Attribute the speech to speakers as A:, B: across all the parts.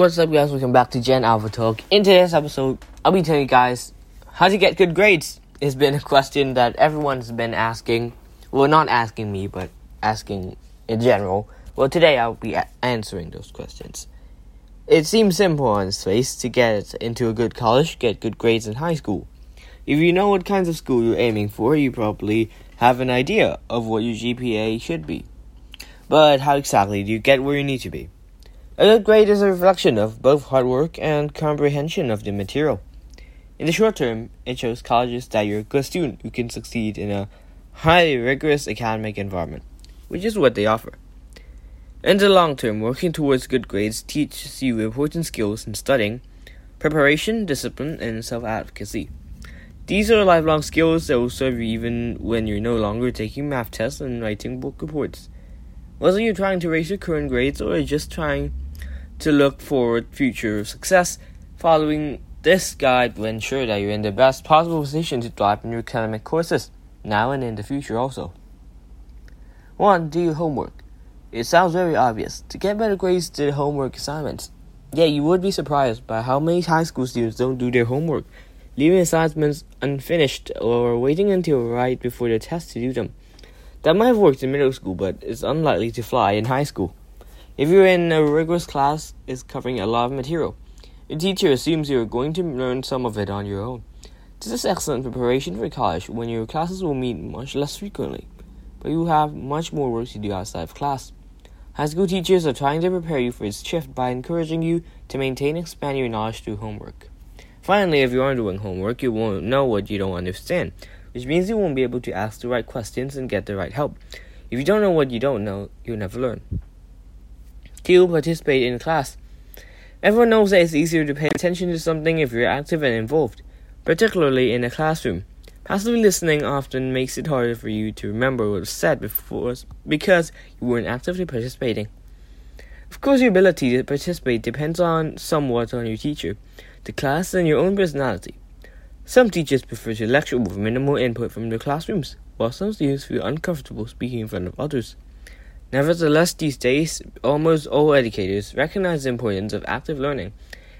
A: What's up, guys? Welcome back to Gen Alpha Talk. In today's episode, I'll be telling you guys how to get good grades. It's been a question that everyone's been asking. Well, not asking me, but asking in general. Well, today I'll be a- answering those questions. It seems simple on its face to get into a good college, get good grades in high school. If you know what kinds of school you're aiming for, you probably have an idea of what your GPA should be. But how exactly do you get where you need to be? A good grade is a reflection of both hard work and comprehension of the material. In the short term, it shows colleges that you're a good student who can succeed in a highly rigorous academic environment, which is what they offer. In the long term, working towards good grades teaches you important skills in studying, preparation, discipline, and self advocacy. These are lifelong skills that will serve you even when you're no longer taking math tests and writing book reports. Whether you're trying to raise your current grades or just trying to look forward future success, following this guide will ensure that you're in the best possible position to thrive in academic courses, now and in the future also. 1. Do your homework. It sounds very obvious. To get better grades, do homework assignments. Yeah, you would be surprised by how many high school students don't do their homework, leaving assignments unfinished or waiting until right before the test to do them. That might have worked in middle school, but it's unlikely to fly in high school. If you're in a rigorous class, is covering a lot of material. Your teacher assumes you're going to learn some of it on your own. This is excellent preparation for college when your classes will meet much less frequently, but you have much more work to do outside of class. High school teachers are trying to prepare you for this shift by encouraging you to maintain and expand your knowledge through homework. Finally, if you aren't doing homework, you won't know what you don't understand, which means you won't be able to ask the right questions and get the right help. If you don't know what you don't know, you'll never learn. 2. Participate in class. Everyone knows that it's easier to pay attention to something if you're active and involved, particularly in a classroom. Passively listening often makes it harder for you to remember what was said before because you weren't actively participating. Of course, your ability to participate depends on somewhat on your teacher, the class, and your own personality. Some teachers prefer to lecture with minimal input from their classrooms, while some students feel uncomfortable speaking in front of others. Nevertheless, these days, almost all educators recognize the importance of active learning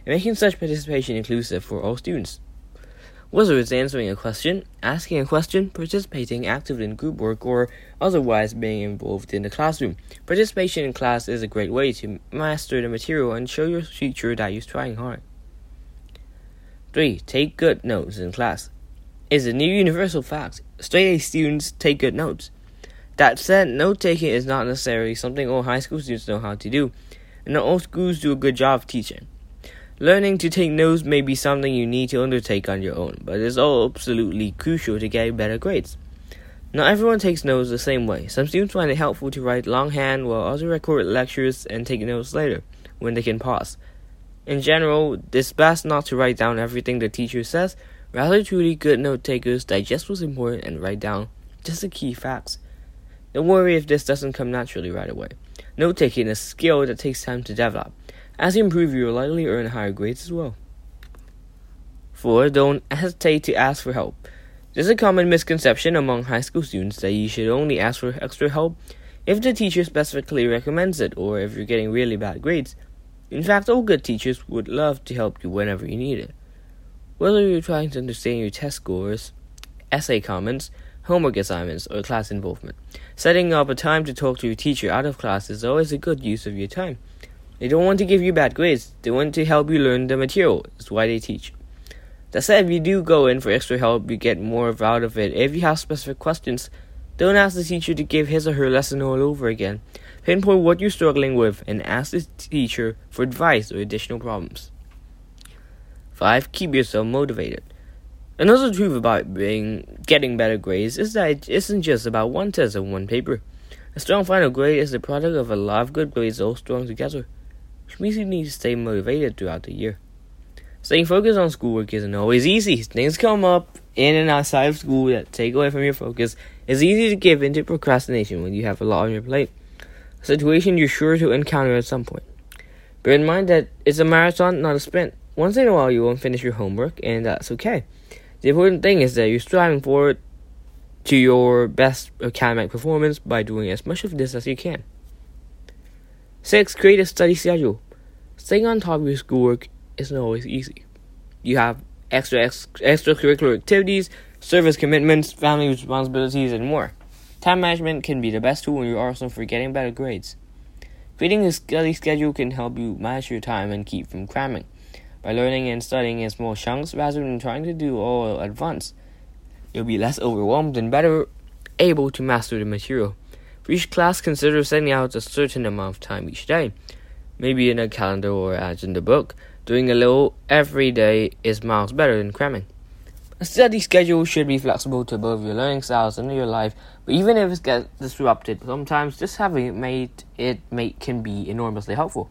A: and making such participation inclusive for all students. Whether it's answering a question, asking a question, participating actively in group work, or otherwise being involved in the classroom, participation in class is a great way to master the material and show your teacher that you're trying hard. 3. Take good notes in class. It's a new universal fact. Straight A students take good notes. That said, note taking is not necessarily something all high school students know how to do, and not all schools do a good job of teaching. Learning to take notes may be something you need to undertake on your own, but it's absolutely crucial to getting better grades. Not everyone takes notes the same way. Some students find it helpful to write longhand, while others record lectures and take notes later, when they can pause. In general, it's best not to write down everything the teacher says, rather, truly good note takers digest what's important and write down just the key facts. Don't worry if this doesn't come naturally right away. Note taking is a skill that takes time to develop. As you improve, you will likely earn higher grades as well. 4. Don't hesitate to ask for help. There's a common misconception among high school students that you should only ask for extra help if the teacher specifically recommends it or if you're getting really bad grades. In fact, all good teachers would love to help you whenever you need it. Whether you're trying to understand your test scores, essay comments, homework assignments, or class involvement. Setting up a time to talk to your teacher out of class is always a good use of your time. They don't want to give you bad grades, they want to help you learn the material. That's why they teach. That said, if you do go in for extra help, you get more out of it. If you have specific questions, don't ask the teacher to give his or her lesson all over again. Pinpoint what you're struggling with and ask the teacher for advice or additional problems. 5. Keep yourself motivated. Another truth about being getting better grades is that it isn't just about one test and one paper. A strong final grade is the product of a lot of good grades all strung together, which means you need to stay motivated throughout the year. Staying focused on schoolwork isn't always easy. Things come up in and outside of school that take away from your focus. It's easy to give into procrastination when you have a lot on your plate, a situation you're sure to encounter at some point. Bear in mind that it's a marathon, not a sprint. Once in a while, you won't finish your homework, and that's okay. The important thing is that you're striving forward to your best academic performance by doing as much of this as you can. 6. Create a study schedule. Staying on top of your schoolwork isn't always easy. You have extra ex- extracurricular activities, service commitments, family responsibilities, and more. Time management can be the best tool in your arsenal for getting better grades. Creating a study schedule can help you manage your time and keep from cramming. By learning and studying in small chunks rather than trying to do all at once, you'll be less overwhelmed and better able to master the material. For each class, consider setting out a certain amount of time each day, maybe in a calendar or as in the book. Doing a little every day is miles better than cramming. A study schedule should be flexible to both your learning styles and your life, but even if it gets disrupted, sometimes just having it made it make can be enormously helpful.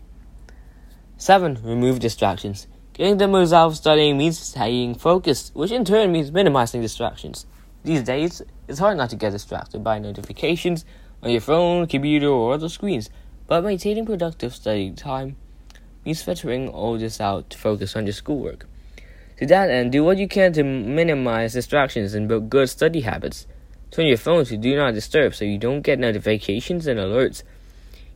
A: Seven, remove distractions. Getting the most out of studying means staying focused, which in turn means minimizing distractions. These days, it's hard not to get distracted by notifications on your phone, computer, or other screens, but maintaining productive study time means filtering all this out to focus on your schoolwork. To that end, do what you can to minimize distractions and build good study habits. Turn your phone to do not disturb so you don't get notifications and alerts.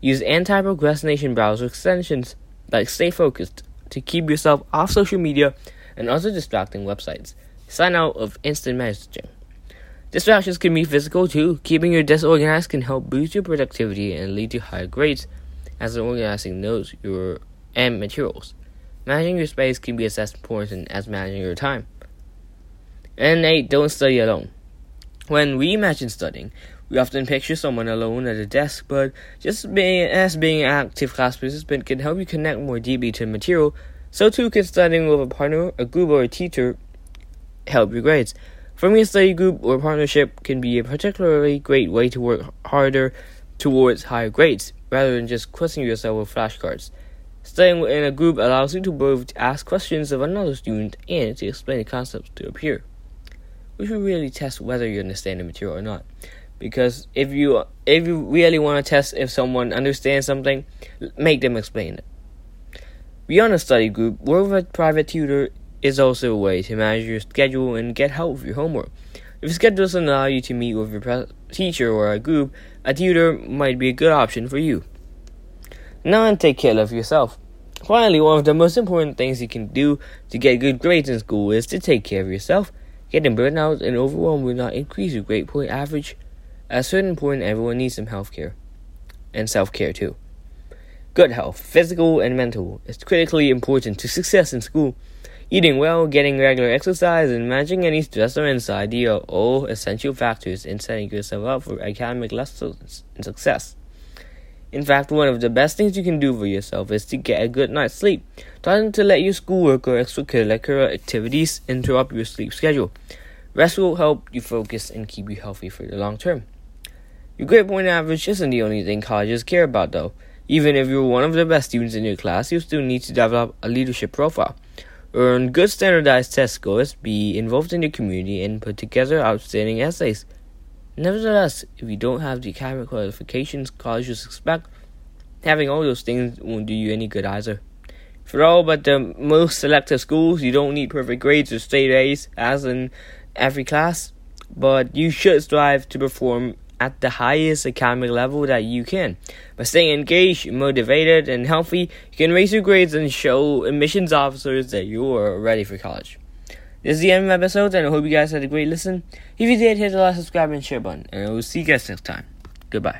A: Use anti procrastination browser extensions like Stay Focused to keep yourself off social media and other distracting websites. Sign out of instant messaging. Distractions can be physical too. Keeping your desk organized can help boost your productivity and lead to higher grades, as organizing notes your and materials. Managing your space can be as important as managing your time. And eight, don't study alone. When we imagine studying, we often picture someone alone at a desk, but just being as being an active class participant can help you connect more deeply to material. So too can studying with a partner, a group, or a teacher help your grades. Forming a study group or partnership can be a particularly great way to work harder towards higher grades, rather than just quizzing yourself with flashcards. Studying in a group allows you to both ask questions of another student and to explain the concepts to a peer, which will really test whether you understand the material or not because if you if you really want to test if someone understands something, make them explain it. Beyond a study group, work with a private tutor is also a way to manage your schedule and get help with your homework. If your schedule doesn't allow you to meet with your pre- teacher or a group, a tutor might be a good option for you. Now, and take care of yourself. Finally, one of the most important things you can do to get good grades in school is to take care of yourself. Getting burnout and overwhelmed will not increase your grade point average at a certain point, everyone needs some health care and self care too. Good health, physical and mental, is critically important to success in school. Eating well, getting regular exercise, and managing any stress or anxiety are all essential factors in setting yourself up for academic lessons and success. In fact, one of the best things you can do for yourself is to get a good night's sleep. Try not to let your schoolwork or extracurricular activities interrupt your sleep schedule. Rest will help you focus and keep you healthy for the long term. Your grade point average isn't the only thing colleges care about, though. Even if you're one of the best students in your class, you still need to develop a leadership profile. Earn good standardized test scores, be involved in your community, and put together outstanding essays. Nevertheless, if you don't have the academic qualifications colleges expect, having all those things won't do you any good either. For all but the most selective schools, you don't need perfect grades or straight A's, as in every class, but you should strive to perform at the highest academic level that you can. By staying engaged, motivated, and healthy, you can raise your grades and show admissions officers that you are ready for college. This is the end of the episode, and I hope you guys had a great listen. If you did, hit the like, subscribe, and share button, and I will see you guys next time. Goodbye.